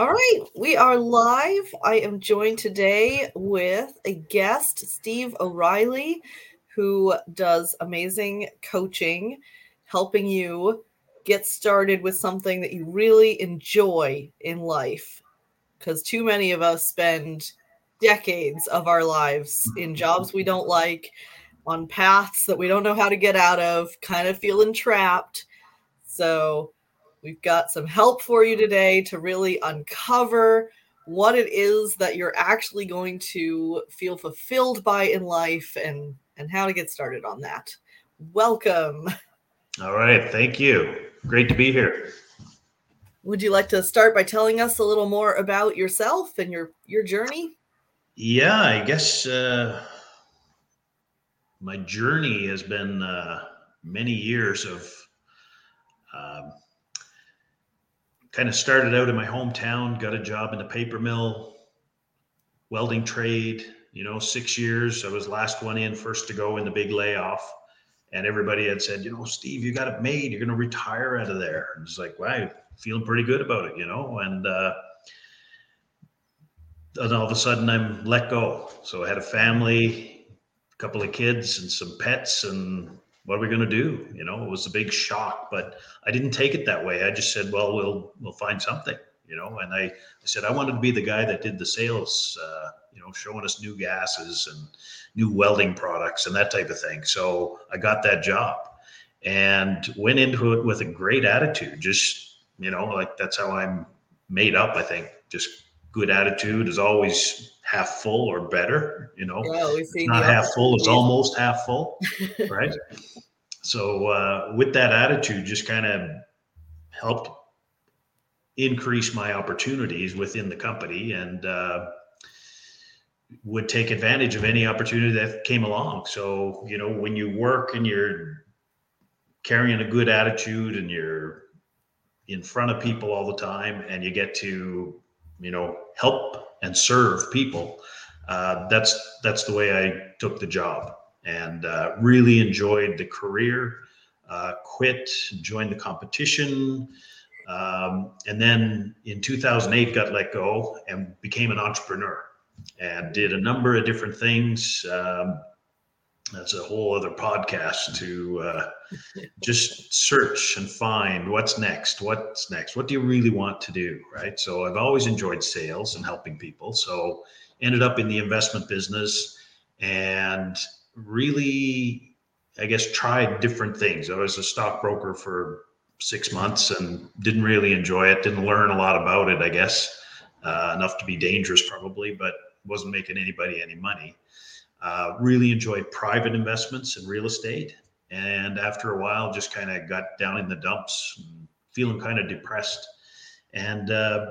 All right, we are live. I am joined today with a guest, Steve O'Reilly, who does amazing coaching, helping you get started with something that you really enjoy in life. Because too many of us spend decades of our lives in jobs we don't like, on paths that we don't know how to get out of, kind of feeling trapped. So, we've got some help for you today to really uncover what it is that you're actually going to feel fulfilled by in life and and how to get started on that. Welcome. All right, thank you. Great to be here. Would you like to start by telling us a little more about yourself and your your journey? Yeah, I guess uh, my journey has been uh, many years of um, kind of started out in my hometown, got a job in the paper mill, welding trade. You know, six years. I was last one in, first to go in the big layoff. And everybody had said, you know, Steve, you got it made. You're going to retire out of there. And it's like, wow, feeling pretty good about it, you know. And uh, and all of a sudden, I'm let go. So I had a family, a couple of kids, and some pets, and what are we going to do? You know, it was a big shock, but I didn't take it that way. I just said, well, we'll we'll find something, you know. And I, I said I wanted to be the guy that did the sales, uh, you know, showing us new gases and new welding products and that type of thing. So I got that job and went into it with a great attitude. Just you know, like that's how I'm made up. I think just good attitude is always half full or better. You know, Yeah, see not half full; it's almost half full, right? so uh, with that attitude, just kind of helped increase my opportunities within the company and uh, would take advantage of any opportunity that came along. So you know, when you work and you're carrying a good attitude and you're in front of people all the time and you get to you know help and serve people uh, that's that's the way i took the job. And uh, really enjoyed the career uh, quit joined the competition um, and then in 2008 got let go and became an entrepreneur and did a number of different things um, that's a whole other podcast to uh, just search and find what's next what's next what do you really want to do right? So i've always enjoyed sales and helping people. So ended up in the investment business and really i guess tried different things. I was a stockbroker for six months and didn't really enjoy it didn't learn a lot about it i guess. Uh, enough to be dangerous probably but wasn't making anybody any money uh, really enjoyed private investments in real estate. And after a while just kind of got down in the dumps feeling kind of depressed. And uh,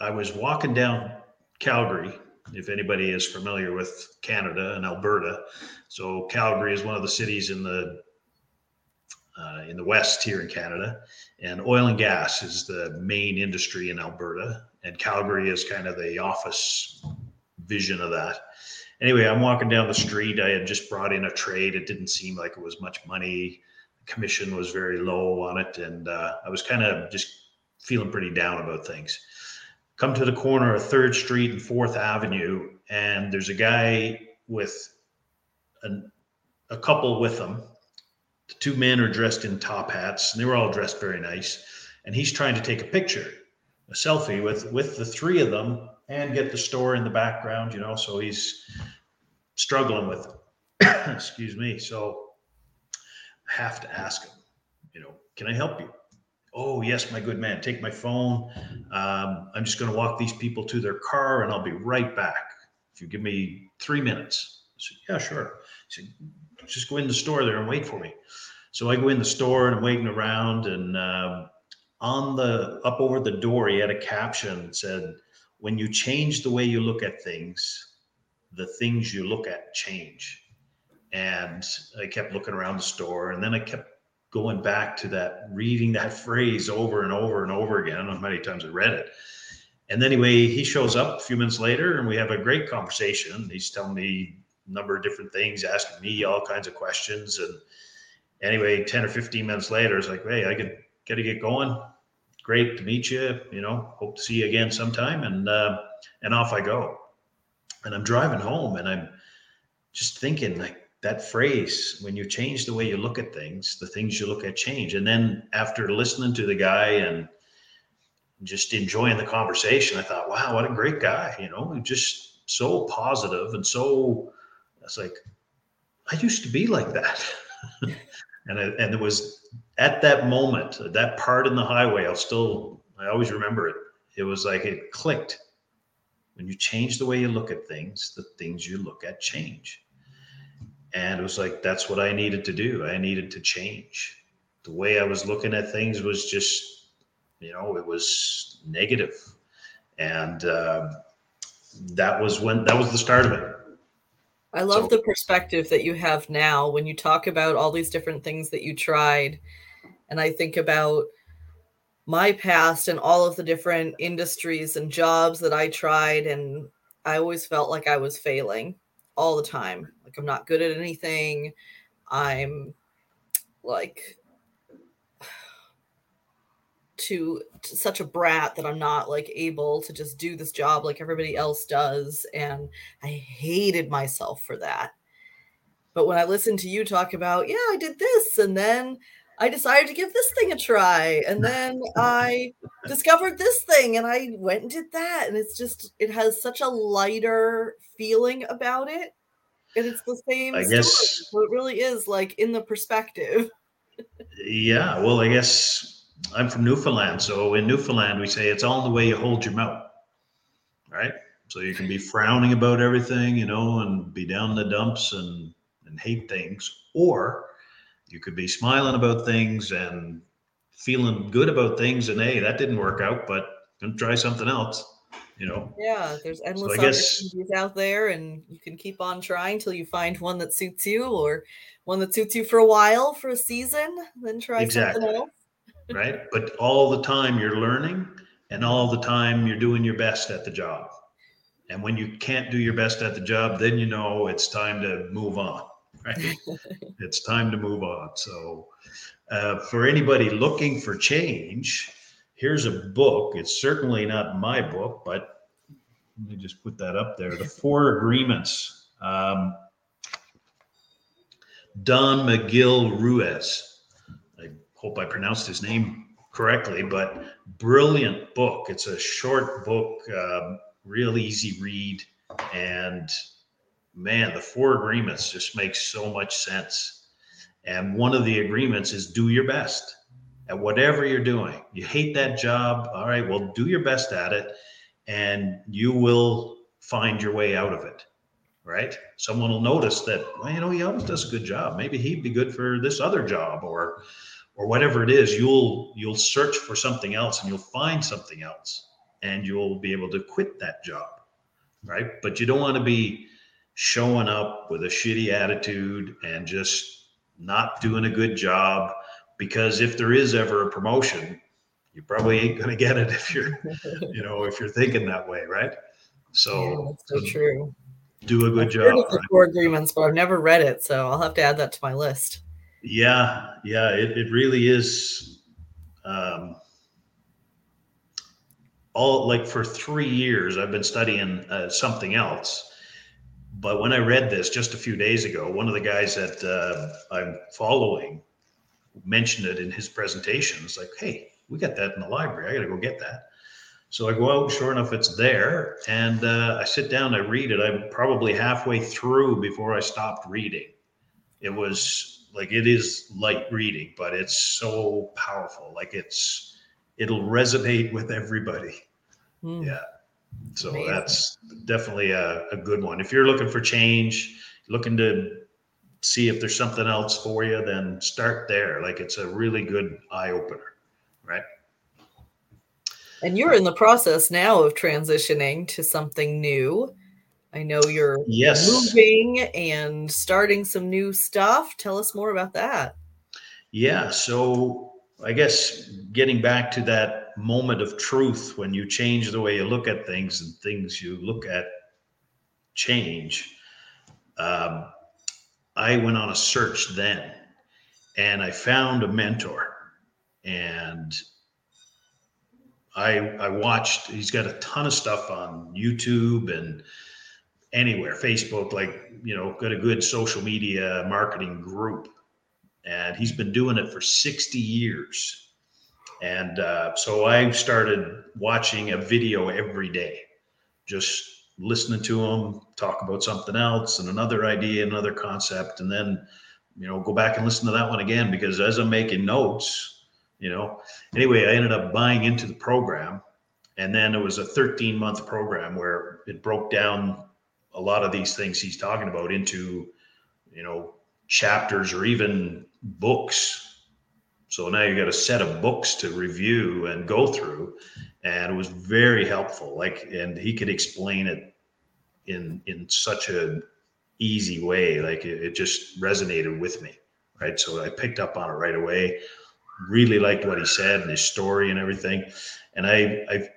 i was walking down calgary if anybody is familiar with canada and alberta. So calgary is one of the cities in the uh, in the west here in canada. And oil and gas is the main industry in alberta. And calgary is kind of the office vision of that anyway, I'm walking down the street. I had just brought in a trade. It didn't seem like it was much money. The commission was very low on it, and uh, I was kind of just feeling pretty down about things. Come to the corner of Third Street and Fourth Avenue, and there's a guy with an, a couple with him. The two men are dressed in top hats, and they were all dressed very nice. And he's trying to take a picture, a selfie with with the three of them, and get the store in the background. You know, so he's struggling with it. excuse me so i have to ask him you know can i help you oh yes my good man take my phone um, i'm just going to walk these people to their car and i'll be right back if you give me three minutes i said yeah sure he said just go in the store there and wait for me so i go in the store and i'm waiting around and um, on the up over the door he had a caption that said when you change the way you look at things the things you look at change. And I kept looking around the store and then I kept going back to that, reading that phrase over and over and over again. I don't know how many times I read it. And anyway, he shows up a few minutes later and we have a great conversation. He's telling me a number of different things, asking me all kinds of questions. And anyway, 10 or 15 minutes later, it's like, hey, I could got to get going. Great to meet you. You know, hope to see you again sometime. And uh, and off I go. And I'm driving home, and I'm just thinking like that phrase when you change the way you look at things, the things you look at change. And then after listening to the guy and just enjoying the conversation, I thought, wow, what a great guy. You know, just so positive and so. It's like I used to be like that. and I, and it was at that moment, that part in the highway, I'll still, I always remember it. It was like it clicked. When you change the way you look at things, the things you look at change. And it was like, that's what I needed to do. I needed to change. The way I was looking at things was just, you know, it was negative. And uh, that was when, that was the start of it I love so, the perspective that you have now when you talk about all these different things that you tried. And I think about my past and all of the different industries and jobs that I tried. And I always felt like I was failing all the time. Like I'm not good at anything. I'm like to, to, such a brat that I'm not like able to just do this job like everybody else does. And I hated myself for that. But when I listened to you talk about, yeah, I did this, and then I decided to give this thing a try, and then I discovered this thing, and I went and did that. And it's just, it has such a lighter feeling about it. And it's the same. I story. guess so it really is like in the perspective. yeah. Well, I guess I'm from Newfoundland, so in Newfoundland we say it's all in the way you hold your mouth, right? So you can be frowning about everything, you know, and be down in the dumps and and hate things, or you could be smiling about things and feeling good about things, and hey, that didn't work out, but gonna try something else, you know. Yeah, there's endless so opportunities guess, out there, and you can keep on trying till you find one that suits you, or one that suits you for a while, for a season, then try exactly. something else right? But all the time you're learning and all the time you're doing your best at the job. And when you can't do your best at the job, then you know it's time to move on, right? it's time to move on. So, uh, for anybody looking for change, here's a book. It's certainly not my book, but let me just put that up there. The Four Agreements. Um, Don Miguel Ruiz I hope I pronounced his name correctly, but brilliant book. It's a short book, um, real easy read, and man, the four agreements just make so much sense. And one of the agreements is do your best at whatever you're doing. You hate that job, all right? Well, do your best at it, and you will find your way out of it. Right? Someone will notice that, well, you know, he always does a good job. Maybe he'd be good for this other job, or or whatever it is you'll you'll search for something else and you'll find something else and you'll be able to quit that job right but you don't want to be showing up with a shitty attitude and just not doing a good job because if there is ever a promotion you probably ain't going to get it if you're you know if you're thinking that way right so, yeah, that's so, so true do a good I've job right? four agreements but i've never read it so i'll have to add that to my list yeah, yeah, it, it really is. Um, all like for three years, I've been studying uh, something else. But when I read this just a few days ago, one of the guys that uh, I'm following mentioned it in his presentation. It's like, hey, we got that in the library. I got to go get that. So I go out, sure enough, it's there. And uh, I sit down, I read it. I'm probably halfway through before I stopped reading. It was like it is light reading, but it's so powerful. Like it's it'll resonate with everybody. Mm. Yeah. So Amazing. that's definitely a, a good one. If you're looking for change, looking to see if there's something else for you, then start there. Like it's a really good eye opener, right? And you're in the process now of transitioning to something new. I know you're yes. moving and starting some new stuff. Tell us more about that. Yeah. So I guess getting back to that moment of truth when you change the way you look at things and things you look at change. Um, I went on a search then and I found a mentor and I I watched. He's got a ton of stuff on YouTube and anywhere, Facebook. Like you know, got a good social media marketing group, and he's been doing it for sixty years. And uh, so I started watching a video every day, just listening to him talk about something else and another idea, another concept, and then you know go back and listen to that one again because as I'm making notes, you know. Anyway, I ended up buying into the program, and then it was a 13 month program where it broke down a lot of these things he's talking about into you know chapters or even books so now you got a set of books to review and go through, and it was very helpful. Like, and he could explain it in in such an easy way. Like it, it just resonated with me, right? So I picked up on it right away. Really liked what he said and his story and everything. And I, I,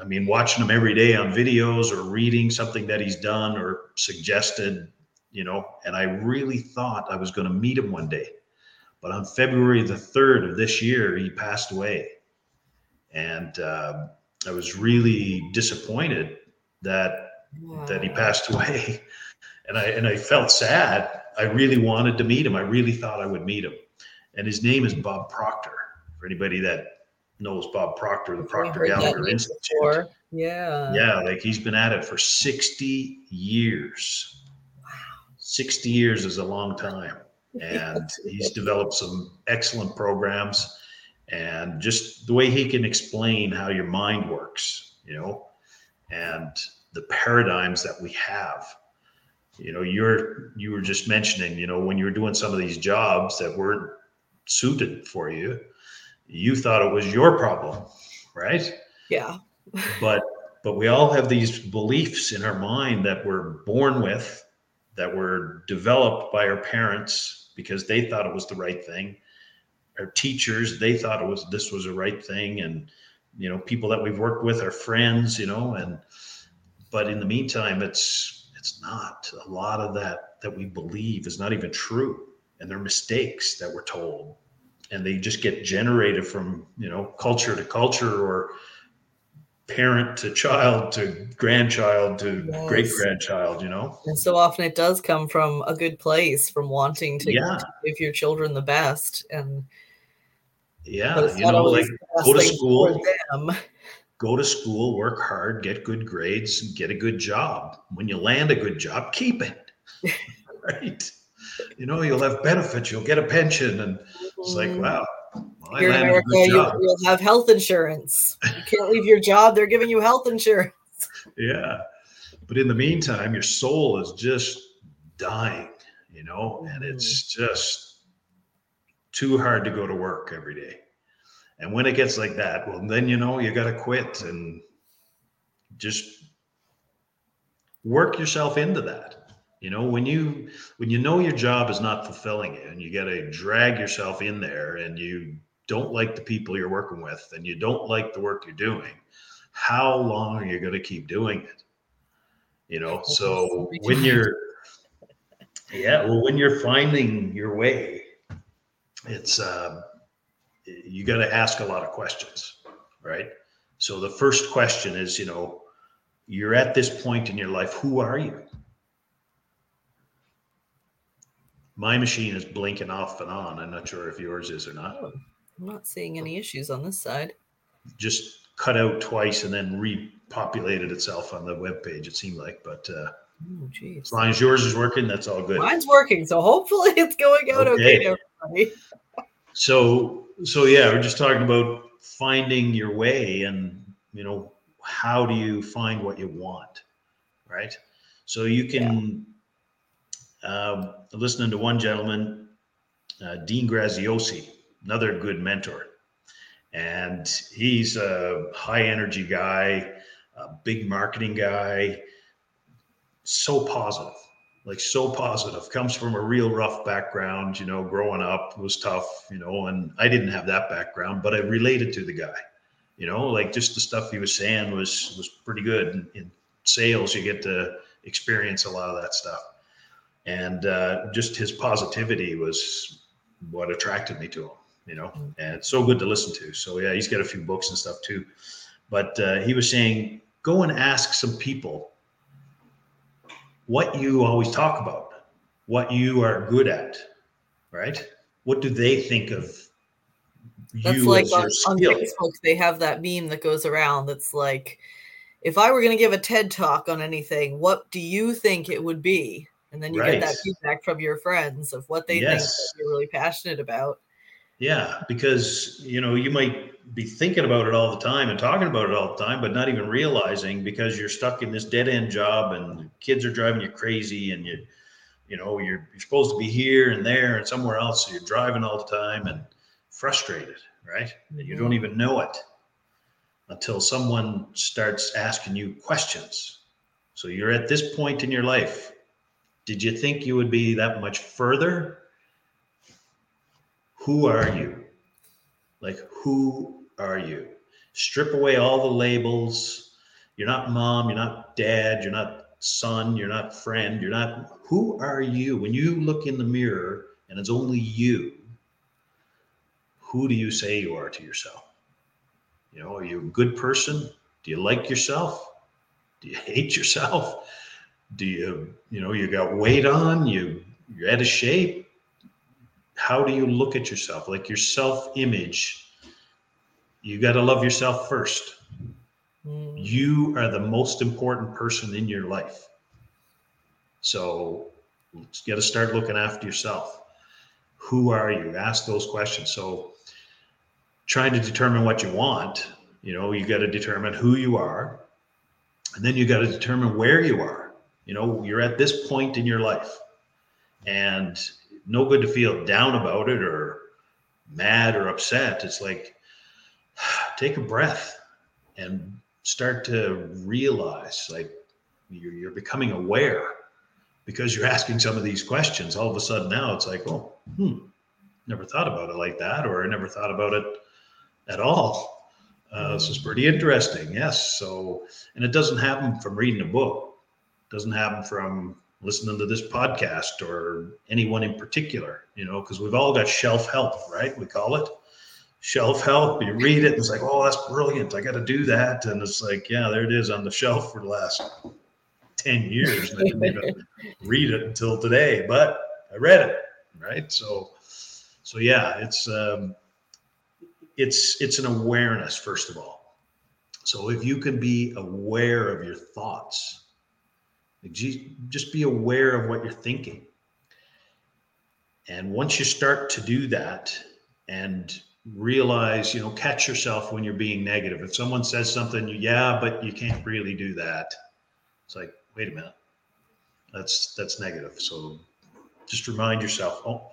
I mean, watching him every day on videos or reading something that he's done or suggested, you know. And I really thought I was going to meet him one day but on February the 3rd of this year, he passed away. And uh, I was really disappointed that wow. that he passed away. And I and I felt sad. I really wanted to meet him. I really thought I would meet him. And his name is Bob Proctor. For anybody that knows Bob Proctor, the Proctor Gallagher Institute. Before. Yeah. Yeah, like he's been at it for 60 years. Wow. 60 years is a long time and he's developed some excellent programs. And just the way he can explain how your mind works you know and the paradigms that we have. You know you're you were just mentioning you know when you were doing some of these jobs that weren't suited for you you thought it was your problem right? Yeah. But but we all have these beliefs in our mind that we're born with that were developed by our parents because they thought it was the right thing. Our teachers, they thought it was this was the right thing, and you know, people that we've worked with, our friends, you know, and but in the meantime, it's it's not. A lot of that that we believe is not even true, and they're mistakes that we're told, and they just get generated from you know culture to culture or parent to child to grandchild to yes. great grandchild you know and so often it does come from a good place from wanting to yeah. give your children the best and yeah you know like go to school go to school work hard get good grades and get a good job when you land a good job keep it right you know you'll have benefits you'll get a pension and it's like mm-hmm. wow well, Here in America, you, will have health insurance. You can't leave your job; they're giving you health insurance. Yeah, but in the meantime, your soul is just dying, you know, and it's mm-hmm. just too hard to go to work every day. And when it gets like that, well, then you know you got to quit and just work yourself into that. You know, when you when you know your job is not fulfilling you and you got to drag yourself in there and you don't like the people you're working with and you don't like the work you're doing, how long are you going to keep doing it? You know, so when you're yeah, well when you're finding your way, it's uh you got to ask a lot of questions, right? So the first question is, you know, you're at this point in your life, who are you? My machine is blinking off and on. I'm not sure if yours is or not. Oh, I'm not seeing any issues on this side. Just cut out twice and then repopulated itself on the web page. It seemed like, but uh, oh, as long as yours is working, that's all good. Mine's working, so hopefully it's going out okay, okay everybody. so, so yeah, we're just talking about finding your way, and you know, how do you find what you want, right? So you can um, listening to one gentleman, uh, Dean Graziosi, another good mentor. And he's a high energy guy, a big marketing guy, so positive, like so positive. Comes from a real rough background, you know, growing up was tough, you know, and I didn't have that background, but I related to the guy, you know, like just the stuff he was saying was was pretty good. In, in sales, you get to experience a lot of that stuff and uh, just his positivity was what attracted me to him you know mm. and so good to listen to so yeah he's got a few books and stuff too but uh, he was saying, go and ask some people what you always talk about, what you are good at, right? What do they think of that's like on, on Facebook, they have that meme that goes around that's like, if I were going to give a TED talk on anything, what do you think it would be? And then you right. get that feedback from your friends of what they yes. think you're really passionate about. Yeah, because you know you might be thinking about it all the time and talking about it all the time, but not even realizing because you're stuck in this dead end job and kids are driving you crazy and you, you know, you're you're supposed to be here and there and somewhere else, so you're driving all the time and frustrated, right? And you don't mm-hmm. even know it until someone starts asking you questions. So you're at this point in your life. Did you think you would be that much further? Who are you? Like, who are you? Strip away all the labels. You're not mom, you're not dad, you're not son, you're not friend, you're not. Who are you? When you look in the mirror and it's only you, who do you say you are to yourself? You know, are you a good person? Do you like yourself? Do you hate yourself? Do you, you know, you got weight on, you you're out of shape? How do you look at yourself? Like your self-image, you got to love yourself first. Mm. You are the most important person in your life. So you got to start looking after yourself. Who are you? Ask those questions. So trying to determine what you want, you know, you got to determine who you are, and then you got to determine where you are. You know, you're at this point in your life, and no good to feel down about it or mad or upset. It's like take a breath and start to realize like you're, you're becoming aware because you're asking some of these questions all of a sudden now it's like oh hmm never thought about it like that or i never thought about it at all. Uh, this is pretty interesting. Yes. So, and it doesn't happen from reading a book. Doesn't happen from listening to this podcast or anyone in particular, you know, because we've all got shelf help, right? We call it shelf help. You read it and it's like, oh, that's brilliant. I got to do that. And it's like, yeah, there it is on the shelf for the last 10 years. And I didn't even read it until today, but I read it. Right. So, so yeah, it's, um, it's it's an awareness first of all so if you can be aware of your thoughts just be aware of what you're thinking. And once you start to do that and realize you know catch yourself when you're being negative. If someone says something yeah but you can't really do that it's like wait a minute. That's that's negative. So just remind yourself oh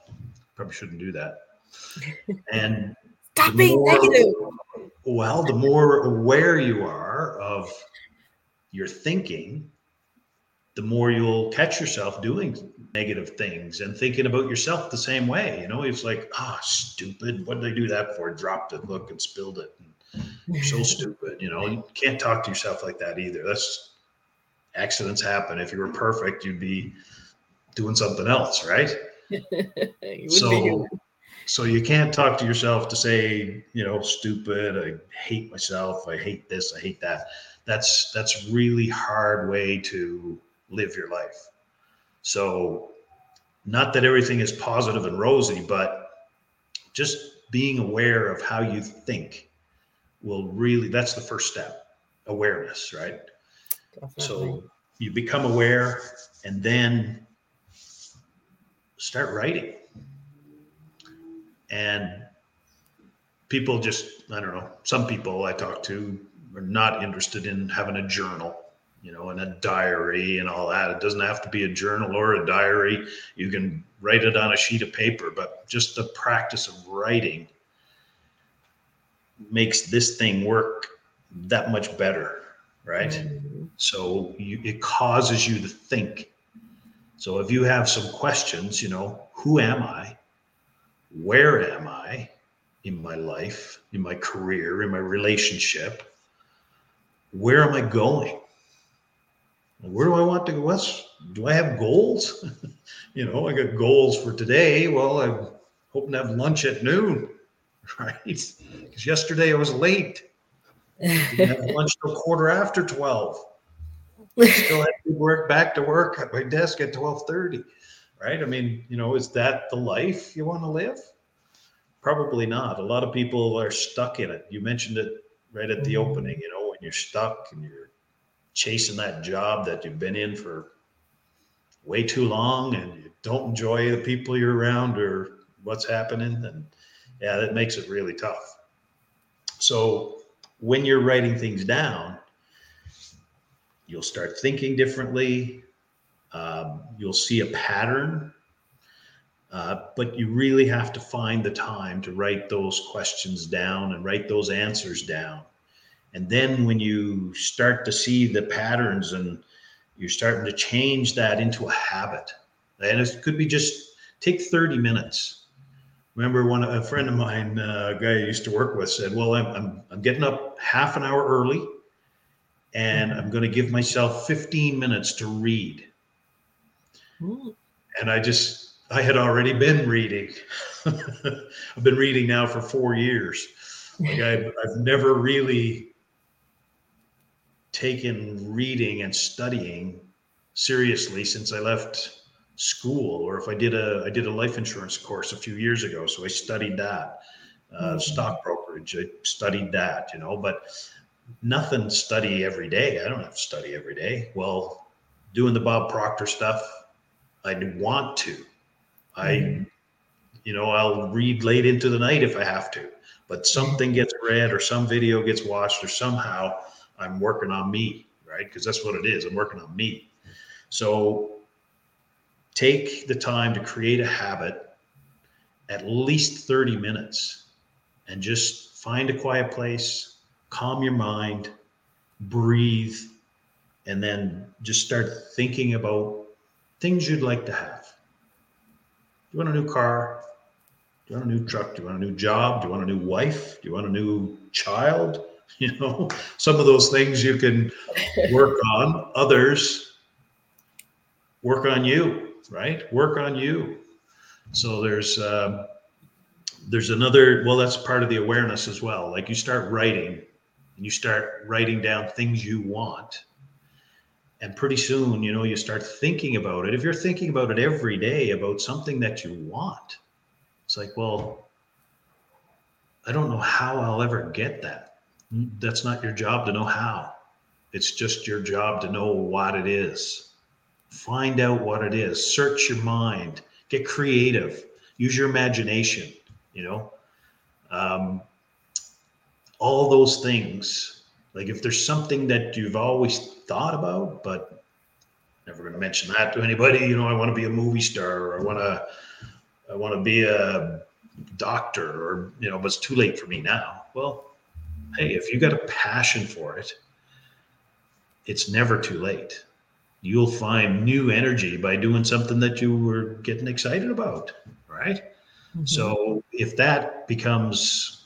probably shouldn't do that. And Stop being more, negative. Well, the more aware you are of your thinking, the more you'll catch yourself doing negative things and thinking about yourself the same way. You know, it's like, ah, oh, stupid. What did I do that for? Dropped it, look, and spilled it. And you're so stupid. You know, you can't talk to yourself like that either. That's accidents happen. If you were perfect, you'd be doing something else, right? so, so you can't talk to yourself to say, you know, stupid, I hate myself, I hate this, I hate that. That's that's really hard way to live your life. So not that everything is positive and rosy, but just being aware of how you think will really that's the first step. Awareness, right? Definitely. So you become aware and then start writing and people just i don't know some people i talk to are not interested in having a journal you know and a diary and all that it doesn't have to be a journal or a diary you can write it on a sheet of paper but just the practice of writing makes this thing work that much better right mm-hmm. so you, it causes you to think so if you have some questions you know who am i where am I in my life, in my career, in my relationship? Where am I going? Where do I want to go? What's, do I have goals? you know, I got goals for today. Well, I'm hoping to have lunch at noon, right? Because yesterday I was late. Didn't have lunch till quarter after 12. Still had to work back to work at my desk at 12:30. Right? I mean, you know, is that the life you want to live? Probably not. A lot of people are stuck in it. You mentioned it right at the Mm-hmm. opening, you know, when you're stuck and you're chasing that job that you've been in for way too long and you don't enjoy the people you're around or what's happening and yeah that makes it really tough. So when you're writing things down you'll start thinking differently. Um, you'll see a pattern uh, but you really have to find the time to write those questions down and write those answers down and then when you start to see the patterns and you're starting to change that into a habit and it could be just take 30 minutes. Remember one a friend of mine uh, a guy I used to work with said well I'm, I'm, I'm getting up half an hour early and i'm going to give myself 15 minutes to read. Mm. and i just i had already been reading. I've been reading now for four years. Like I've, I've never really taken reading and studying seriously since I left school, or if I did a I did a life insurance course a few years ago, so I studied that. Uh, Mhm. Stock brokerage, I studied that, you know, but nothing study every day. I don't have to study every day. Well, doing the Bob Proctor stuff, I want to. I, Mhm. you know, I'll read late into the night if I have to, but something gets read or some video gets watched or somehow I'm working on me, right? Because that's what it is. I'm working on me. So take the time to create a habit at least 30 minutes and just find a quiet place, calm your mind, breathe, and then just start thinking about things you'd like to have. Do you want a new car? Do you want a new truck? Do you want a new job? Do you want a new wife? Do you want a new child? You know, some of those things you can work on, others work on you, right? Work on you. So there's um, there's another. Well, that's part of the awareness as well. Like you start writing, and you start writing down things you want, and pretty soon, you know, you start thinking about it. If you're thinking about it every day about something that you want, it's like, well, I don't know how I'll ever get that. That's not your job to know how. It's just your job to know what it is. Find out what it is. Search your mind. Get creative. Use your imagination. You know, um, all those things. Like if there's something that you've always thought about, but never going to mention that to anybody. You know, I want to be a movie star, or I want to, I want to be a doctor, or you know, but it's too late for me now. Well, hey, if you got a passion for it, it's never too late. You'll find new energy by doing something that you were getting excited about, right? Mhm. So if that becomes,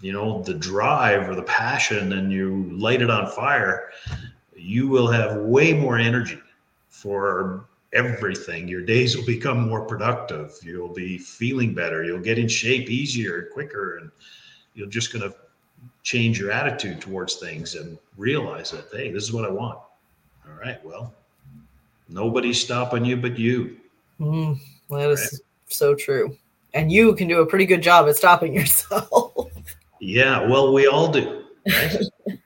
you know, the drive or the passion and you light it on fire, you will have way more energy for everything. Your days will become more productive. You'll be feeling better. You'll get in shape easier and quicker. And you're just going to change your attitude towards things and realize that, hey, this is what I want. All right. Well, nobody's stopping you but you. Mm, that is so true. And you can do a pretty good job at stopping yourself. Yeah, well, we all do. Right?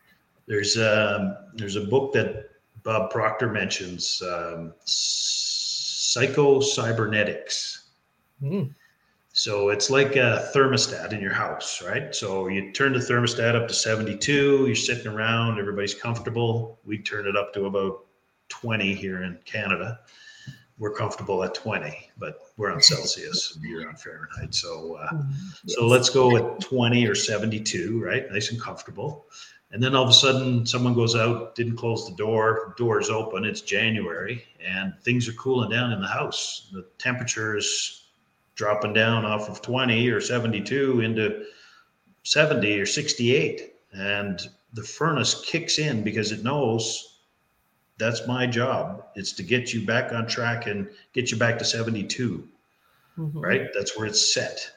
there's um, there's a book that Bob Proctor mentions, um, Psycho Cybernetics. Mm, So it's like a thermostat in your house, right? So you turn the thermostat up to 72, you're sitting around, everybody's comfortable. We turn it up to about 20 here in Canada. We're comfortable at 20, but we're on Celsius, you're on Fahrenheit. So uh, so let's go with 20 or 72, right? Nice and comfortable. And then all of a sudden, someone goes out, didn't close the door, door's open, it's January, and things are cooling down in the house. The temperature is dropping down off of 20 or 72 into 70 or 68. And the furnace kicks in because it knows that's my job. It's to get you back on track and get you back to 72 Mhm. right? That's where it's set.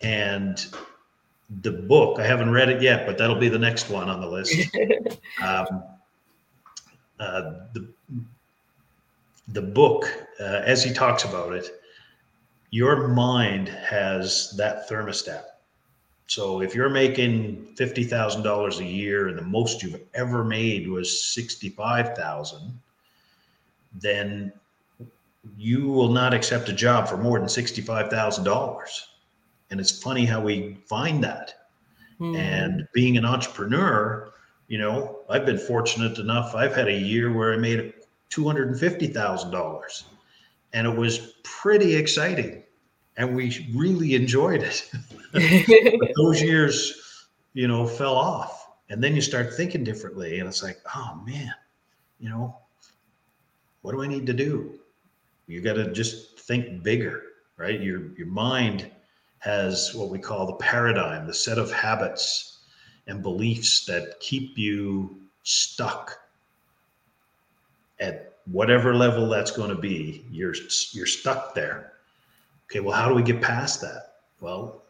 And the book, I haven't read it yet, but that'll be the next one on the list. um, uh, the, the book, uh, as he talks about it, your mind has that thermostat. So if you're making fifty thousand dollars a year and the most you've ever made was sixty-five thousand, then you will not accept a job for more than sixty-five thousand dollars. And it's funny how we find that. Mm. And being an entrepreneur, you know, I've been fortunate enough. I've had a year where I made two hundred and fifty thousand dollars, and it was pretty exciting, and we really enjoyed it. but those years, you know, fell off, and then you start thinking differently, and it's like, oh man, you know, what do I need to do? You got to just think bigger, right? Your your mind has what we call the paradigm, the set of habits and beliefs that keep you stuck at whatever level that's going to be you're you're stuck there. Okay well how do we get past that? Well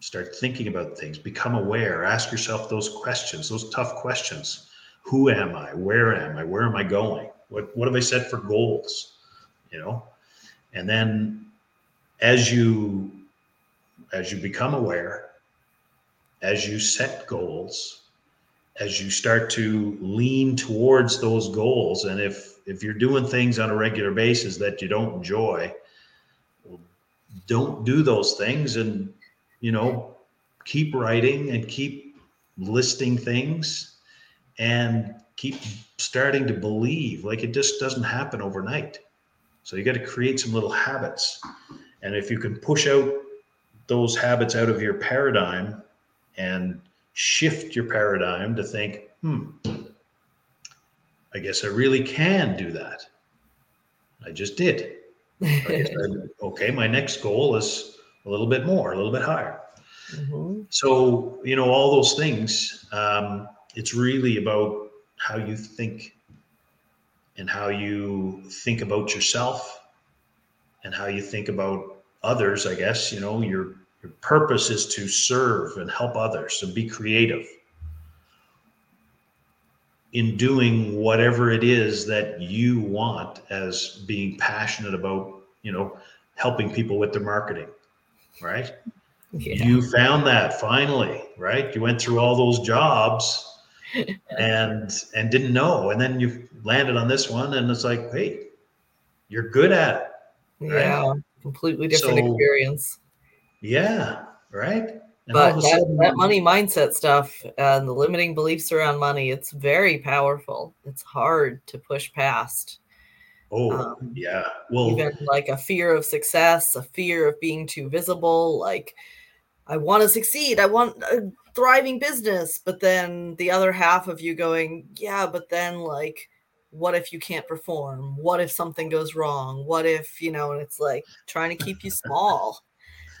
start thinking about things become aware ask yourself those questions those tough questions. Who am i? Where am i? Where am i going? What what have i set for goals? You know? And then as you as you become aware as you set goals, as you start to lean towards those goals, and if if you're doing things on a regular basis that you don't enjoy, don't do those things, and you know, keep writing and keep listing things, and keep starting to believe. Like it just doesn't happen overnight. So you got to create some little habits, and if you can push out those habits out of your paradigm and shift your paradigm to think, hmm, I guess I really can do that. I just did. I I, okay, my next goal is a little bit more, a little bit higher. Mm-hmm. So, you know, all those things, um, it's really about how you think and how you think about yourself and how you think about others, I guess, you know, your your purpose is to serve and help others and be creative in doing whatever it is that you want as being passionate about, you know, helping people with their marketing, right? Yeah. You found that finally, right? You went through all those jobs and and didn't know and then you landed on this one and it's like, "Hey, you're good at it." Right? Yeah, completely different so, experience yeah, right. And but that, sudden, that money mindset stuff and the limiting beliefs around money, it's very powerful. It's hard to push past. Oh, um, yeah. Well, even like a fear of success, a fear of being too visible. Like, I want to succeed. I want a thriving business. But then the other half of you going, yeah, but then like, what if you can't perform? What if something goes wrong? What if, you know, and it's like trying to keep you small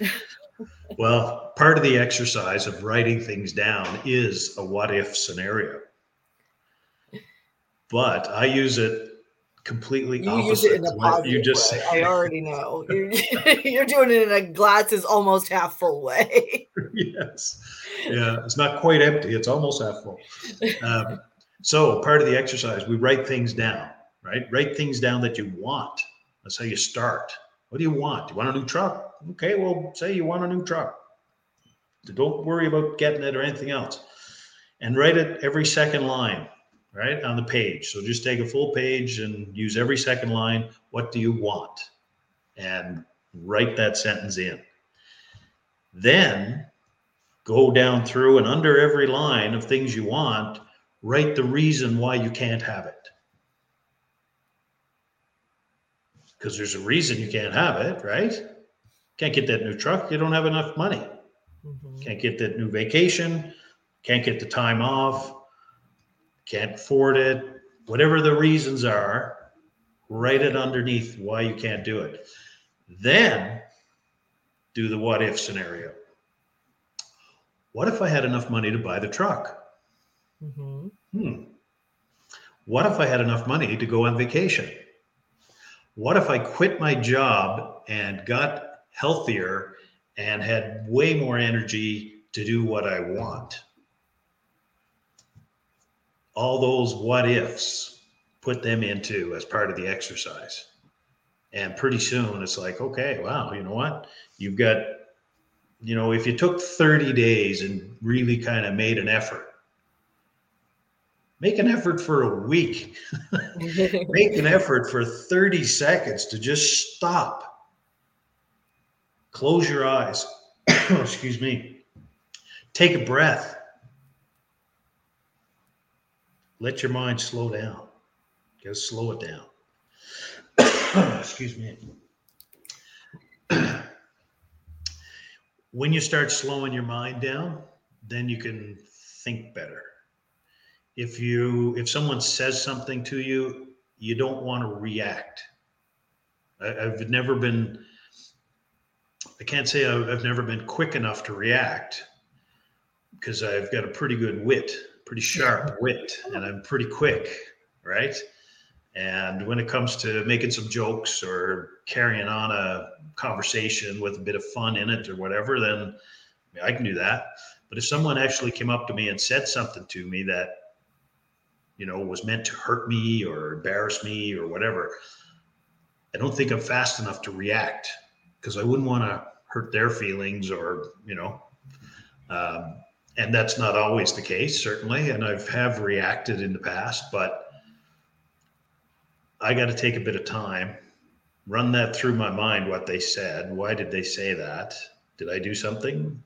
well, part of the exercise of writing things down is a what if scenario. But I use it completely you opposite. Use it in a positive you just way. I already know. You're, you're doing it in a glass is almost half full way. yes. Yeah. It's not quite empty. It's almost half full. Um, so part of the exercise, we write things down, right? Write things down that you want. That's how you start. What do you want? Do you want a new truck? Okay, well, say you want a new truck. Don't worry about getting it or anything else. And write it every second line, right, on the page. So just take a full page and use every second line. What do you want? And write that sentence in. Then go down through and under every line of things you want, write the reason why you can't have it. Because there's a reason you can't have it, right? Can't get that new truck, you don't have enough money. Mm-hmm. Can't get that new vacation, can't get the time off, can't afford it. Whatever the reasons are, write it underneath why you can't do it. Then do the what if scenario. What if I had enough money to buy the truck? Mm-hmm. Hmm. What if I had enough money to go on vacation? What if I quit my job and got healthier and had way more energy to do what I want. All those what ifs, put them into as part of the exercise. And pretty soon it's like, okay, wow, you know what? You've got, you know, if you took 30 days and really kind of made an effort, make an effort for a week, make an effort for 30 seconds to just stop, close your eyes, excuse me, take a breath, let your mind slow down. Just slow it down. Excuse me. when you start slowing your mind down, then you can think better. If you if someone says something to you, you don't want to react. I, have never been. I can't say I've, I've never been quick enough to react because I've got a pretty good wit, pretty sharp wit, and I'm pretty quick, right? And when it comes to making some jokes or carrying on a conversation with a bit of fun in it or whatever, then I can do that. But if someone actually came up to me and said something to me that, you know, was meant to hurt me or embarrass me or whatever, I don't think I'm fast enough to react because I wouldn't want to hurt their feelings or, you know, um, and that's not always the case, certainly. And I've have reacted in the past, but I got to take a bit of time, run that through my mind, what they said. Why did they say that? Did I do something?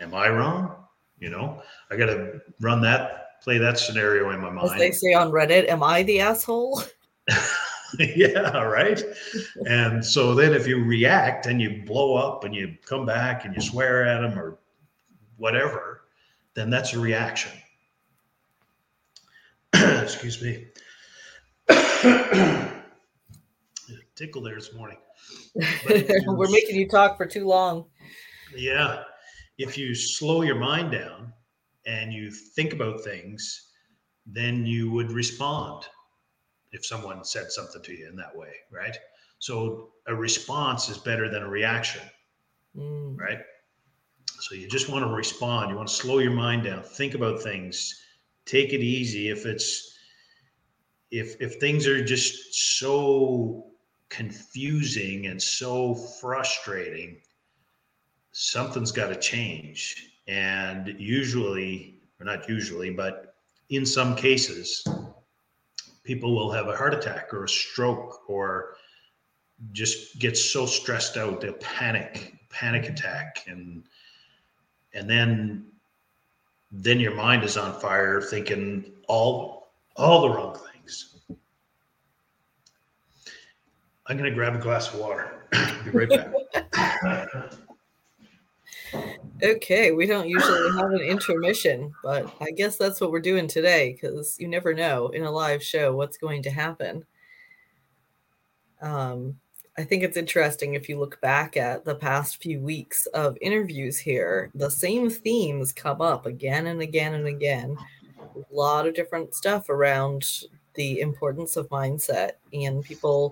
Am I wrong? You know, I got to run that, play that scenario in my mind. As they say on Reddit, am I the asshole? yeah, right. and so then if you react and you blow up and you come back and you swear at them or whatever, then that's a reaction. Excuse me. Tickle there this morning. We're making you talk for too long. Yeah. If you slow your mind down and you think about things, then you would respond if someone said something to you in that way, right? So a response is better than a reaction, mm. right? So you just want to respond. You want to slow your mind down, think about things, take it easy. If it's if if things are just so confusing and so frustrating something's got to change and usually or not usually but in some cases people will have a heart attack or a stroke or just get so stressed out they'll panic panic attack and and then then your mind is on fire thinking all all the wrong things I'm going to grab a glass of water. Be right back. okay, we don't usually have an intermission, but I guess that's what we're doing today because you never know in a live show what's going to happen. Um, I think it's interesting if you look back at the past few weeks of interviews here, the same themes come up again and again and again. A lot of different stuff around the importance of mindset and people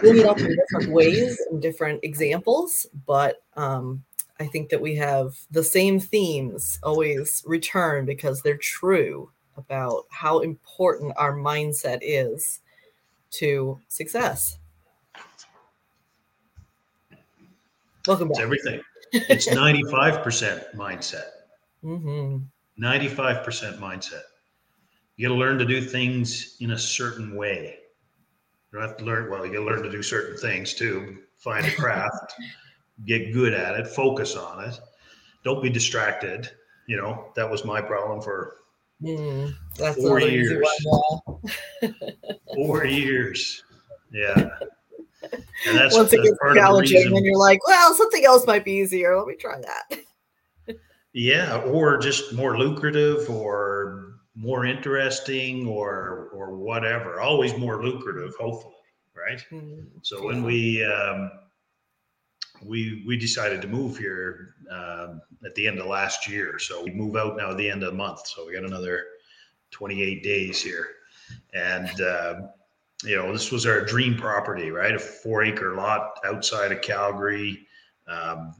bring it up in different ways and different examples, but um, I think that we have the same themes always return because they're true about how important our mindset is to success. Welcome back. It's everything. It's 95% mindset. Mm-hmm. 95% mindset. You got to learn to do things in a certain way. You have to learn, well, you learn to do certain things too. Find a craft, get good at it, focus on it. Don't be distracted. You know, that was my problem for mm, four years. four years. Yeah. And that's, Once it gets challenging, and you're like, well, something else might be easier. Let me try that. yeah, or just more lucrative or more interesting or or whatever always more lucrative hopefully right mm-hmm. so when we um, we we decided to move here um, at the end of last year. So we move out now at the end of the month. So we got another 28 days here. And uh, you know this was our dream property right? A four acre lot outside of calgary. Um,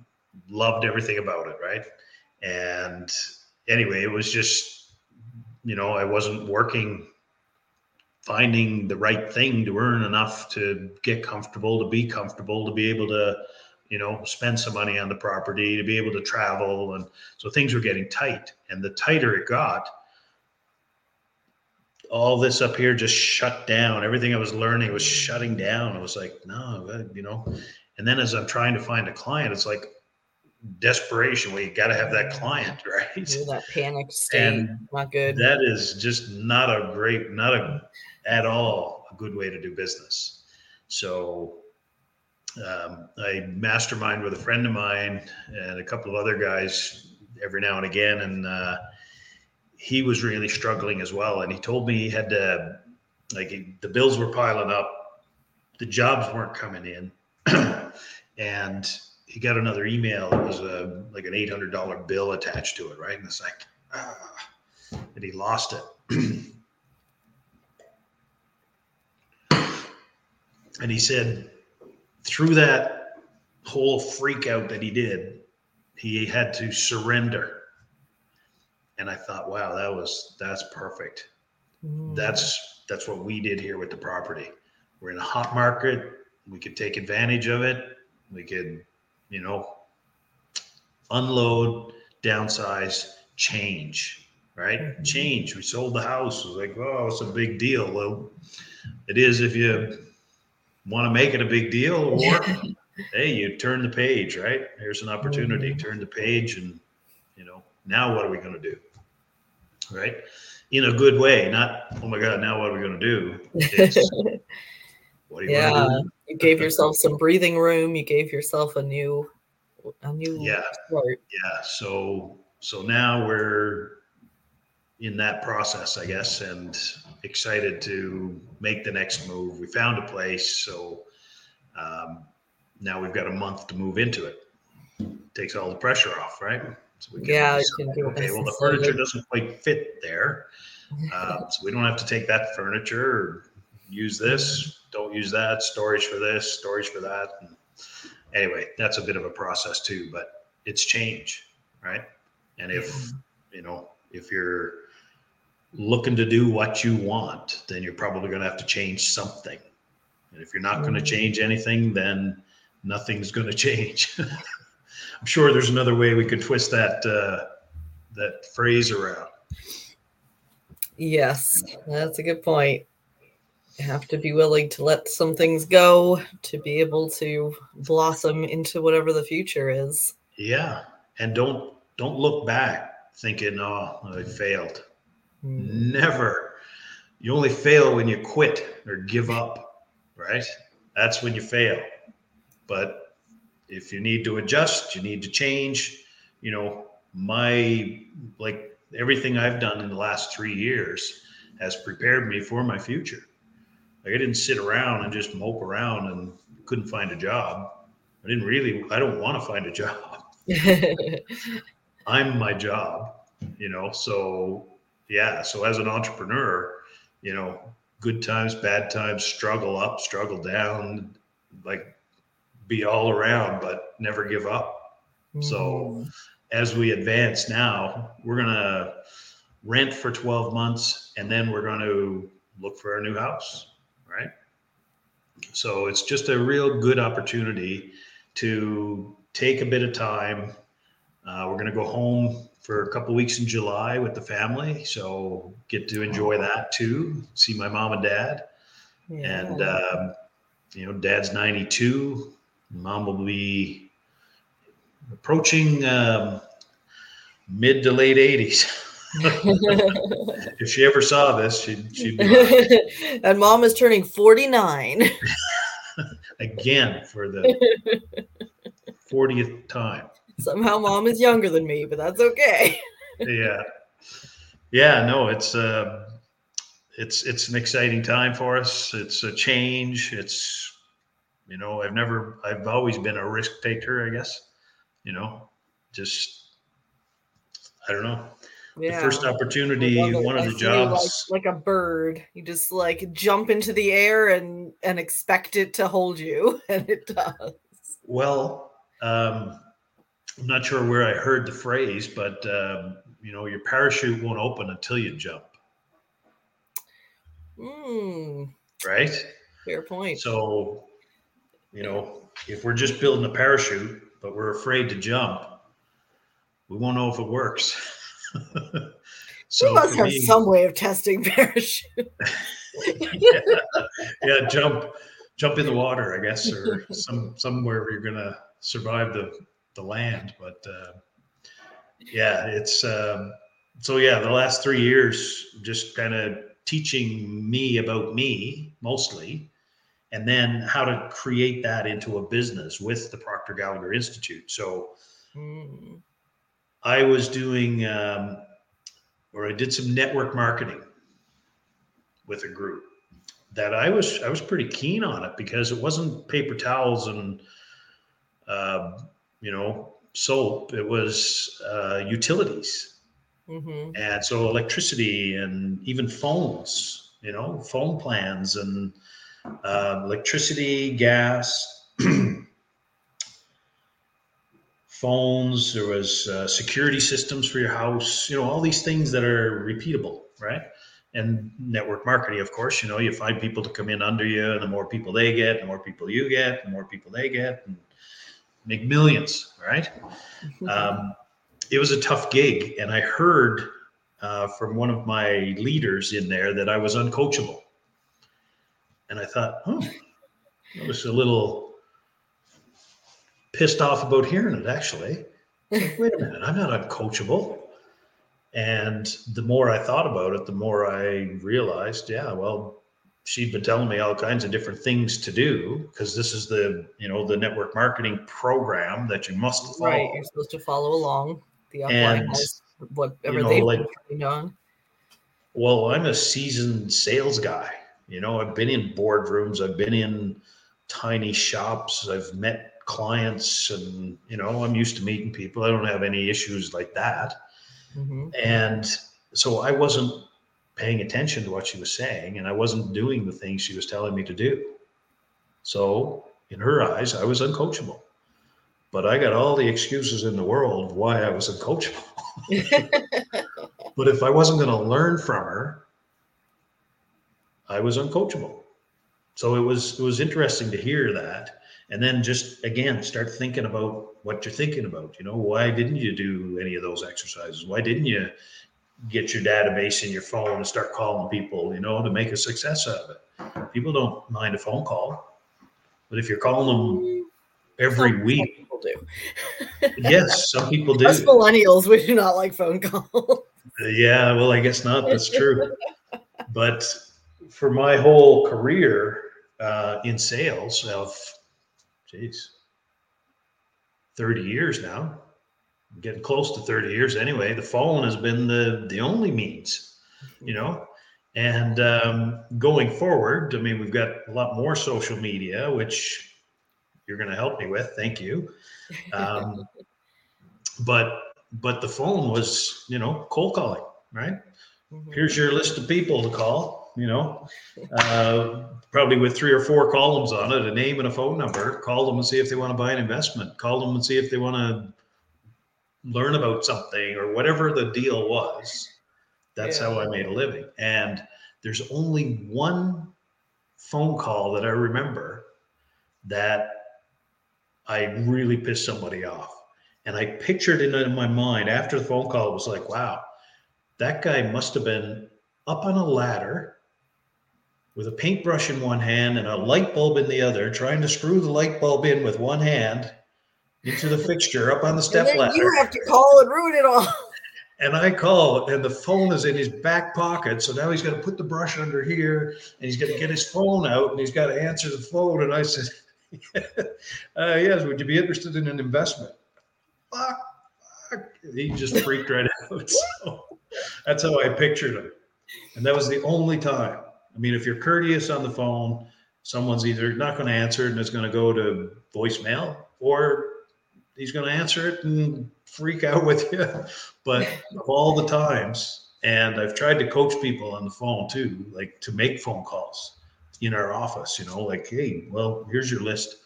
loved everything about it, right? And anyway, it was just, you know, I wasn't working, finding the right thing to earn enough to get comfortable, to be comfortable, to be able to, you know, spend some money on the property, to be able to travel. And so things were getting tight. And the tighter it got, all this up here just shut down. Everything I was learning was shutting down. I was like, no, you know. And then as I'm trying to find a client, it's like desperation where you got to have that client, right? That panic state. And not good. That is just not a great, not a at all a good way to do business. So um, I mastermind with a friend of mine and a couple of other guys every now and again, and uh, he was really struggling as well. And he told me he had to, like, he, the bills were piling up, the jobs weren't coming in, and he got another email. It was a like an eight hundred dollar bill attached to it, right? And it's like, ah, and he lost it. and he said, through that whole freak out that he did, he had to surrender. And I thought, wow, that was that's perfect. Mm. That's that's what we did here with the property. We're in a hot market. We could take advantage of it. We could you know, unload, downsize, change, right? Mm-hmm. Change. We sold the house. It was like, oh, it's a big deal. Well, it is if you want to make it a big deal, or hey, you turn the page, right? Here's an opportunity. Mm-hmm. Turn the page, and you know, now what are we going to do? Right? In a good way, not oh my god, now what are we going to do? It's, what are you yeah. do? you gave yourself some breathing room. You gave yourself a new, a new yeah, start. yeah. So so now we're in that process, I guess, and excited to make the next move. We found a place, so um, now we've got a month to move into it. Takes all the pressure off, right? So we can yeah, can do okay. Well, the furniture doesn't quite fit there, uh, so we don't have to take that furniture or use this don't use that storage for this storage for that and anyway that's a bit of a process too but it's change right and if you know if you're looking to do what you want then you're probably going to have to change something and if you're not going to mm-hmm. change anything then nothing's going to change i'm sure there's another way we could twist that uh, that phrase around yes that's a good point You have to be willing to let some things go to be able to blossom into whatever the future is. Yeah, and don't don't look back thinking, "Oh, I failed." Mm. Never. You only fail when you quit or give up, right? That's when you fail. But if you need to adjust, you need to change. You know, my like everything I've done in the last three years has prepared me for my future like I didn't sit around and just mope around and couldn't find a job. I didn't really. I don't want to find a job. I'm my job, you know. So yeah. So as an entrepreneur, you know, good times, bad times, struggle up, struggle down, like be all around, but never give up. Mm-hmm. So as we advance now, we're gonna rent for 12 months and then we're going to look for a new house right? So it's just a real good opportunity to take a bit of time. Uh, we're going to go home for a couple weeks in July with the family, so get to enjoy that too. See my mom and dad, yeah. and um, you know, dad's ninety-two. Mom will be approaching um, mid to late eighties. if she ever saw this, she'd, she'd be and mom is turning 49. Again for the 40th time. Somehow mom is younger than me, but that's okay. yeah. Yeah, no, it's uh it's it's an exciting time for us. It's a change. It's you know, I've never I've always been a risk taker, I guess. You know, just I don't know yeah. the first opportunity, one of the jobs, like, like, a bird. You just like jump into the air and and expect it to hold you, and it does. Well, um, I'm not sure where I heard the phrase, but um, you know, your parachute won't open until you jump. Mm, Right. fair point. So, you know, if we're just building a parachute, but we're afraid to jump, we won't know if it works. we must have me- some way of testing parachute. yeah, yeah, jump, jump in the water, I guess, or some somewhere you're gonna survive the the land. But uh, yeah, it's um, so yeah. The last three years, just kind of teaching me about me mostly, and then how to create that into a business with the Proctor Gallagher Institute. So Mm, I was doing, um, or I did some network marketing with a group that I was I was pretty keen on it because it wasn't paper towels and uh, you know soap. It was uh, utilities, mhm. and so electricity and even phones. You know, phone plans and uh, electricity, gas. phones there was uh, security systems for your house you know all these things that are repeatable right and network marketing of course you know you find people to come in under you and the more people they get the more people you get the more people they get and make millions right? Um, it was a tough gig and i heard uh, from one of my leaders in there that i was uncoachable. And i thought oh i was a little pissed off about hearing it actually. Like, wait a minute i'm not uncoachable. And the more i thought about it the more i realized yeah well she'd been telling me all kinds of different things to do because this is the you know the network marketing program that you must follow right, you're supposed to follow along. The And, has whatever you know, they've like- been on. Well, I'm a seasoned sales guy. You know, I've been in boardrooms, I've been in tiny shops, I've met clients, and, you know, I'm used to meeting people. I don't have any issues like that. Mhm. And so I wasn't paying attention to what she was saying, and I wasn't doing the things she was telling me to do. So, in her eyes, I was uncoachable. But I got all the excuses in the world why I was uncoachable. But if I wasn't going to learn from her, I was uncoachable. So it was it was interesting to hear that, and then just again start thinking about what you're thinking about. You know, why didn't you do any of those exercises? Why didn't you get your database in your phone and start calling people? You know, to make a success out of it. People don't mind a phone call, but if you're calling them every Some- week, people do. yes, some people do. Us millennials, we do not like phone calls. Yeah, well, I guess not. That's true. but for my whole career uh, in sales of, geez, 30 years now, getting close to 30 years anyway, the phone has been the, the only means, you know? And um, going forward, I mean, we've got a lot more social media, which you're going to help me with. Thank you. Um, but but the phone was, you know, cold calling, right? Mhm. Here's your list of people to call, you know, uh, probably with three or four columns on it, a name and a phone number. Call them and see if they want to buy an investment. Call them and see if they want to learn about something or whatever the deal was. That's how I made a living. And there's only one phone call that I remember that I really pissed somebody off. And I pictured it in my mind after the phone call, it was like, wow, that guy must have been up on a ladder with a paintbrush in one hand and a light bulb in the other, trying to screw the light bulb in with one hand into the fixture up on the And step then ladder. you have to call and ruin it all. And I call, and the phone is in his back pocket. So now he's got to put the brush under here, and he's got to get his phone out, and he's got to answer the phone. And I said, uh, "Yes, would you be interested in an investment?" Fuck, fuck. He just freaked right out. So that's how I pictured him, and that was the only time. I mean, if you're courteous on the phone, someone's either not going to answer and it's going to go to voicemail, or he's going to answer it and freak out with you. But of all the times, and I've tried to coach people on the phone too, like to make phone calls in our office, you know, like, hey, well, here's your list.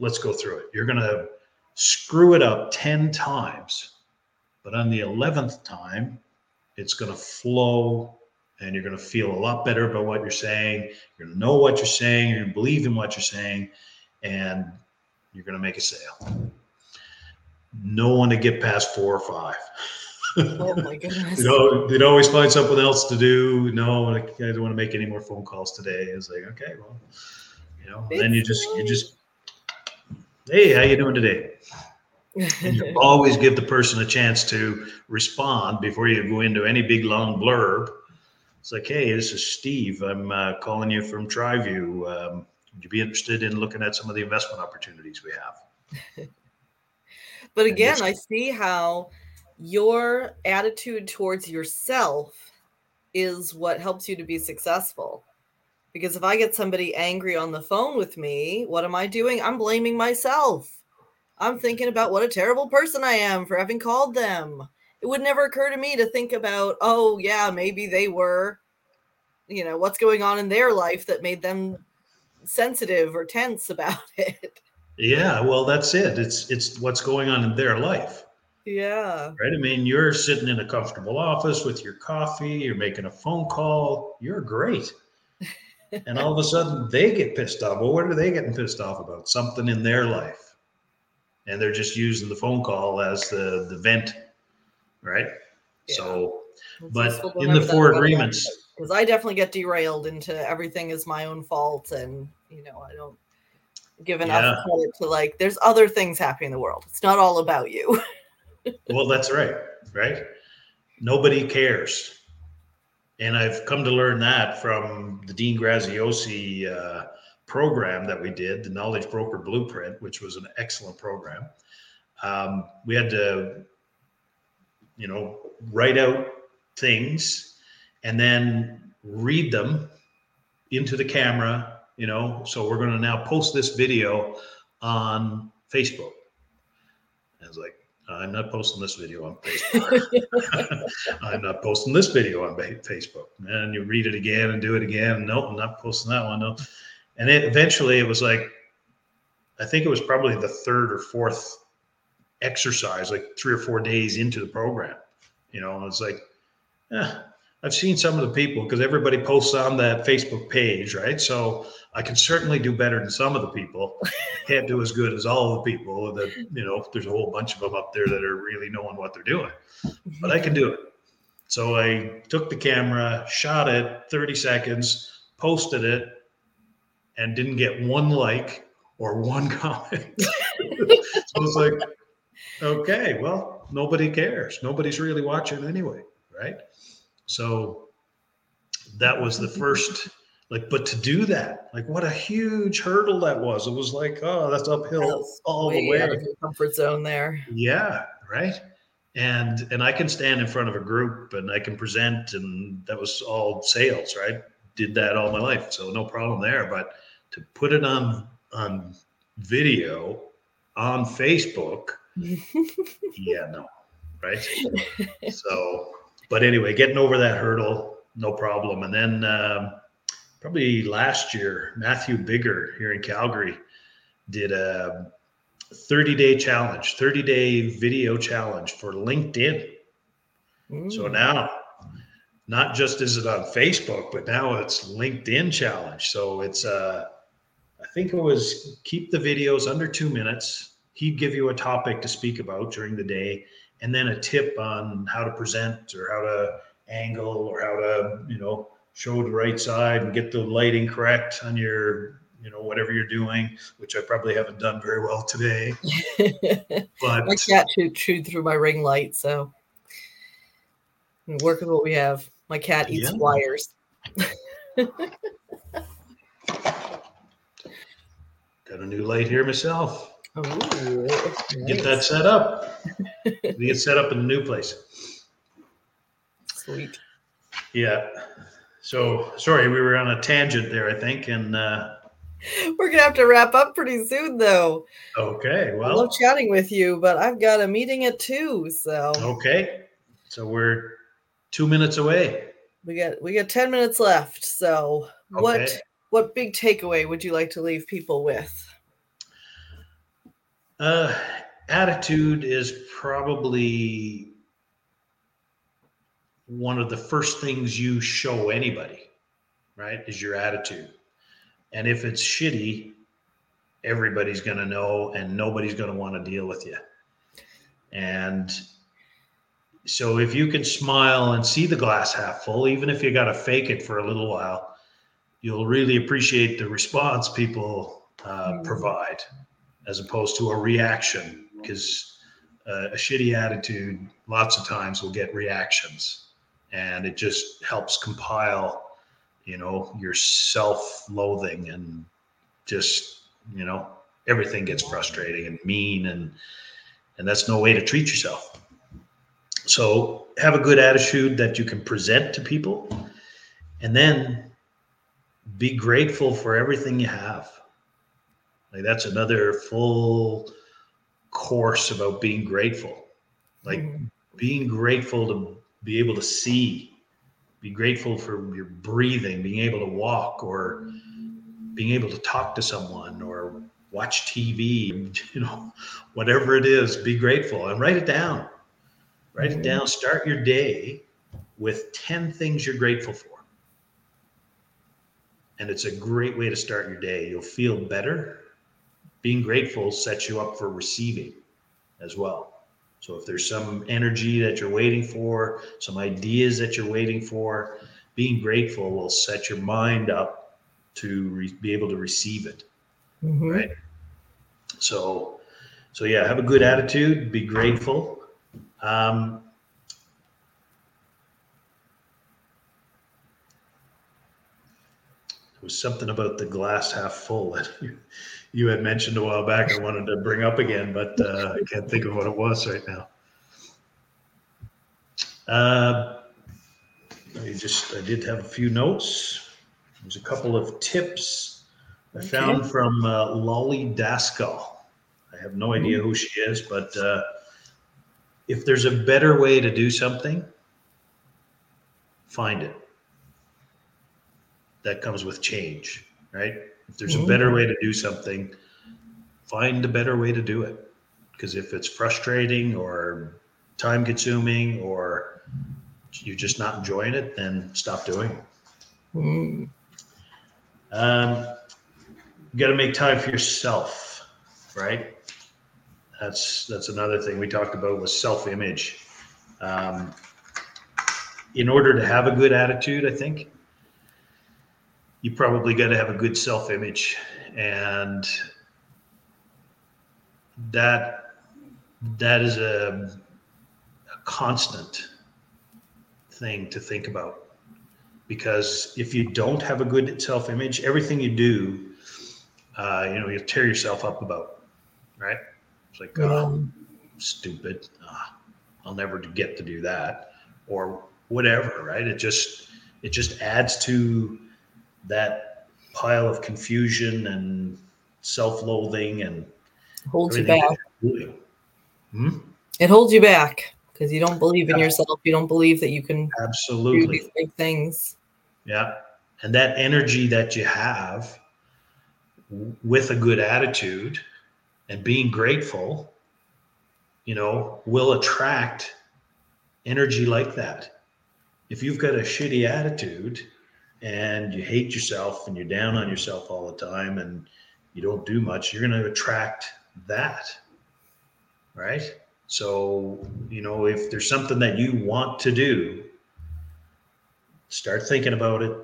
Let's go through it. You're going to screw it up 10 times. But on the 11th time, it's going to flow and you're going to feel a lot better about what you're saying. You're going to know what you're saying. You're going to believe in what you're saying. And you're going to make a sale. No one to get past four or five. Oh my goodness. you know, they'd always find something else to do. No, I don't want to make any more phone calls today. It's like, okay, well, you know, then you just, you just, hey, how you doing today? And you always give the person a chance to respond before you go into any big long blurb. It's like, hey, this is Steve. I'm uh, calling you from TriView. Um, would you be interested in looking at some of the investment opportunities we have? but again, I see how your attitude towards yourself is what helps you to be successful. Because if I get somebody angry on the phone with me, what am I doing? I'm blaming myself. I'm thinking about what a terrible person I am for having called them. It would never occur to me to think about, oh, yeah, maybe they were, you know, what's going on in their life that made them sensitive or tense about it. Yeah, well, that's it. It's it's what's going on in their life. Yeah. Right. I mean, you're sitting in a comfortable office with your coffee, you're making a phone call, you're great. and all of a sudden they get pissed off. Well, what are they getting pissed off about? Something in their life. And they're just using the phone call as the, the vent. Right. Yeah. So, but in the four agreements, because I definitely get derailed into everything is my own fault. And, you know, I don't give enough yeah. credit to like, there's other things happening in the world. It's not all about you. well, that's right, right? Nobody cares. And I've come to learn that from the Dean Graziosi uh, program that we did, the Knowledge Broker Blueprint, which was an excellent program. Um, we had to, you know, write out things and then read them into the camera, you know. So we're going to now post this video on Facebook. I was like, I'm not posting this video on Facebook. I'm not posting this video on Facebook. And you read it again and do it again. No, I'm not posting that one. No. And it, eventually it was like, I think it was probably the third or fourth exercise, like three or four days into the program. You know, and it's like, eh, I've seen some of the people because everybody posts on that Facebook page, right? So I can certainly do better than some of the people. Can't do as good as all the people. That you know, there's a whole bunch of them up there that are really knowing what they're doing, but I mm-hmm. can do it. So I took the camera, shot it, 30 seconds, posted it, and didn't get one like or one comment. so it's like, okay, well, nobody cares. Nobody's really watching anyway, right? So that was the first like but to do that like what a huge hurdle that was. It was like oh that's uphill all the way. out of your comfort zone there. Yeah right? And and i can stand in front of a group and i can present and that was all sales right? Did that all my life so no problem there. But to put it on on video on facebook yeah no right? So but anyway, getting over that hurdle, no problem. And then um, probably last year, Matthew Bigger here in Calgary did a 30 day challenge, 30 day video challenge for LinkedIn. So now, not just is it on Facebook, but now it's LinkedIn challenge. So it's, uh, I think it was keep the videos under two minutes. He'd give you a topic to speak about during the day and then a tip on how to present or how to angle or how to you know show the right side and get the lighting correct on your you know whatever you're doing which i probably haven't done very well today. But my cat chewed, chewed through my ring light so work with what we have. My cat eats yeah. wires. Got a new light here myself Ooh, nice. Get that set up. we get set up in the new place. Sweet. Yeah. So sorry, we were on a tangent there, I think, and uh, we're gonna have to wrap up pretty soon, though. Okay. Well, I love chatting with you, but I've got a meeting at two. So okay. So we're two minutes away. We got we got ten minutes left. So okay. what what big takeaway would you like to leave people with? Uh, attitude is probably one of the first things you show anybody, right? Is your attitude. And if it's shitty, everybody's going to know and nobody's going to want to deal with you. And so if you can smile and see the glass half full, even if you got to fake it for a little while, you'll really appreciate the response people uh, mm-hmm. provide as opposed to a reaction because uh, a shitty attitude lots of times will get reactions. And it just helps compile you know your self-loathing and just you know everything gets frustrating and mean and and that's no way to treat yourself. So have a good attitude that you can present to people and then be grateful for everything you have like that's another full course about being grateful. Like mm-hmm. being grateful to be able to see be grateful for your breathing being able to walk or being able to talk to someone or watch tv you know whatever it is be grateful and write it down. Write it mm-hmm. down. Start your day with 10 things you're grateful for. And it's a great way to start your day. You'll feel better being grateful sets you up for receiving as well. So if there's some energy that you're waiting for, some ideas that you're waiting for, being grateful will set your mind up to re- be able to receive it. Mm-hmm. Right. So, so yeah, have a good attitude, be grateful. Um, there was something about the glass half full that you, had mentioned a while back. I wanted to bring up again, but uh, I can't think of what it was right now. Uh, I just I did have a few notes. There's a couple of tips I okay. found from uh, Lolly Daskal. I have no idea who she is, but uh, if there's a better way to do something, find it that comes with change, right? If there's mm-hmm. a better way to do something, find a better way to do it. Because if it's frustrating or time consuming or you're just not enjoying it, then stop doing it. Mm. Um, you got to make time for yourself, right? That's that's another thing we talked about was self-image. Um, in order to have a good attitude, I think you probably got to have a good self image and that that is a, a, constant thing to think about. Because if you don't have a good self image everything you do uh, you know you tear yourself up about right? It's like oh, stupid. Ah, i'll never get to do that or whatever right? It just it just adds to that pile of confusion and self-loathing and holds you back. Hmm? It holds you back because you don't believe in yeah. yourself. You don't believe that you can absolutely do these big things. Yeah, and that energy that you have with a good attitude and being grateful, you know, will attract energy like that. If you've got a shitty attitude, and you hate yourself and you're down on yourself all the time and you don't do much, you're going to attract that. Right. So, you know, if there's something that you want to do, start thinking about it.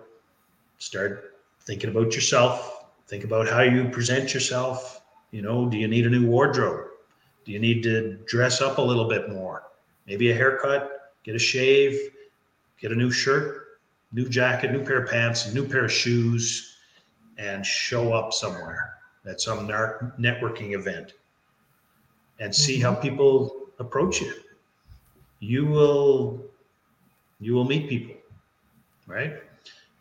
Start thinking about yourself. Think about how you present yourself. You know, do you need a new wardrobe? Do you need to dress up a little bit more? Maybe a haircut, get a shave, get a new shirt, new jacket, new pair of pants, new pair of shoes, and show up somewhere at some networking event and see mm-hmm. how people approach you. You will you will meet people, right?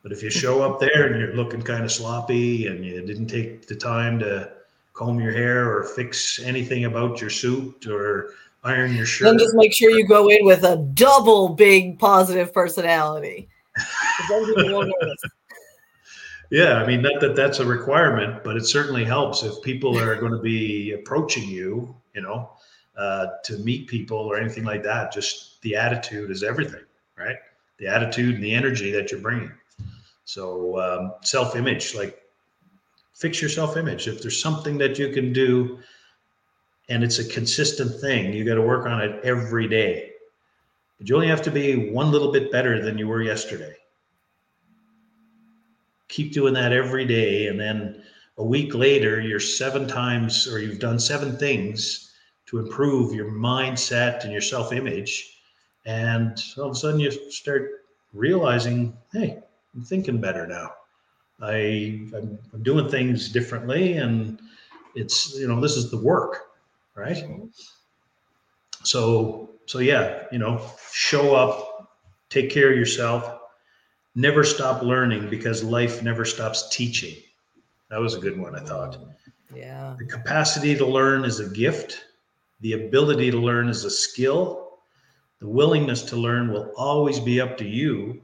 But if you show up there and you're looking kind of sloppy and you didn't take the time to comb your hair or fix anything about your suit or iron your shirt, then just make sure you go in with a double big positive personality yeah, I mean, not that that's a requirement, but it certainly helps if people are going to be approaching you, you know, uh, to meet people or anything like that. Just the attitude is everything, right? The attitude and the energy that you're bringing. So um, self image, like fix your self image. If there's something that you can do and it's a consistent thing, you got to work on it every day. But you only have to be one little bit better than you were yesterday. Keep doing that every day. And then a week later, you're seven times or you've done seven things to improve your mindset and your self image. And all of a sudden, you start realizing, hey, I'm thinking better now. I I'm, I'm doing things differently, and it's you know this is the work, right? So so yeah, you know, show up, take care of yourself, never stop learning because life never stops teaching. That was a good one, I thought. Yeah. The capacity to learn is a gift. The ability to learn is a skill. The willingness to learn will always be up to you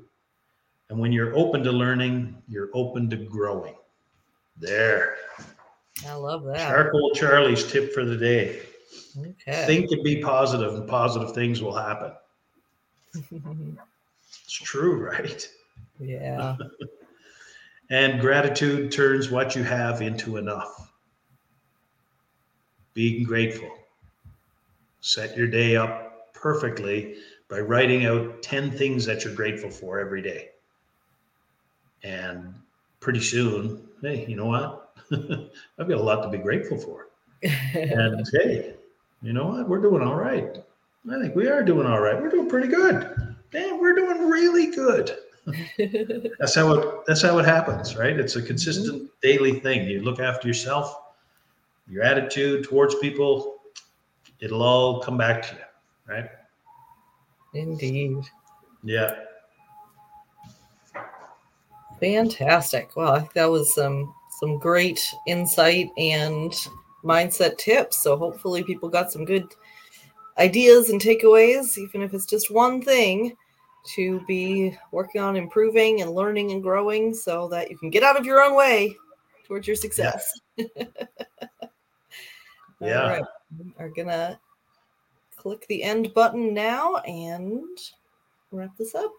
and when you're open to learning, you're open to growing. There. I love that. Charcoal Charlie's tip for the day. Okay. Think and be positive, and positive things will happen. it's true, right? Yeah. and gratitude turns what you have into enough. Being grateful. Set your day up perfectly by writing out 10 things that you're grateful for every day. And pretty soon, hey, you know what? I've got a lot to be grateful for. and hey, you know what? We're doing all right. I think we are doing all right. We're doing pretty good. Damn, we're doing really good. that's how it that's how it happens, right? It's a consistent mm-hmm. daily thing. You look after yourself, your attitude towards people, it'll all come back to you, right? Indeed. Yeah. Fantastic. Well, I think that was some some great insight and mindset tips. So hopefully people got some good ideas and takeaways, even if it's just one thing to be working on improving and learning and growing so that you can get out of your own way towards your success. Yeah. yeah. All right. We are gonna click the end button now and wrap this up.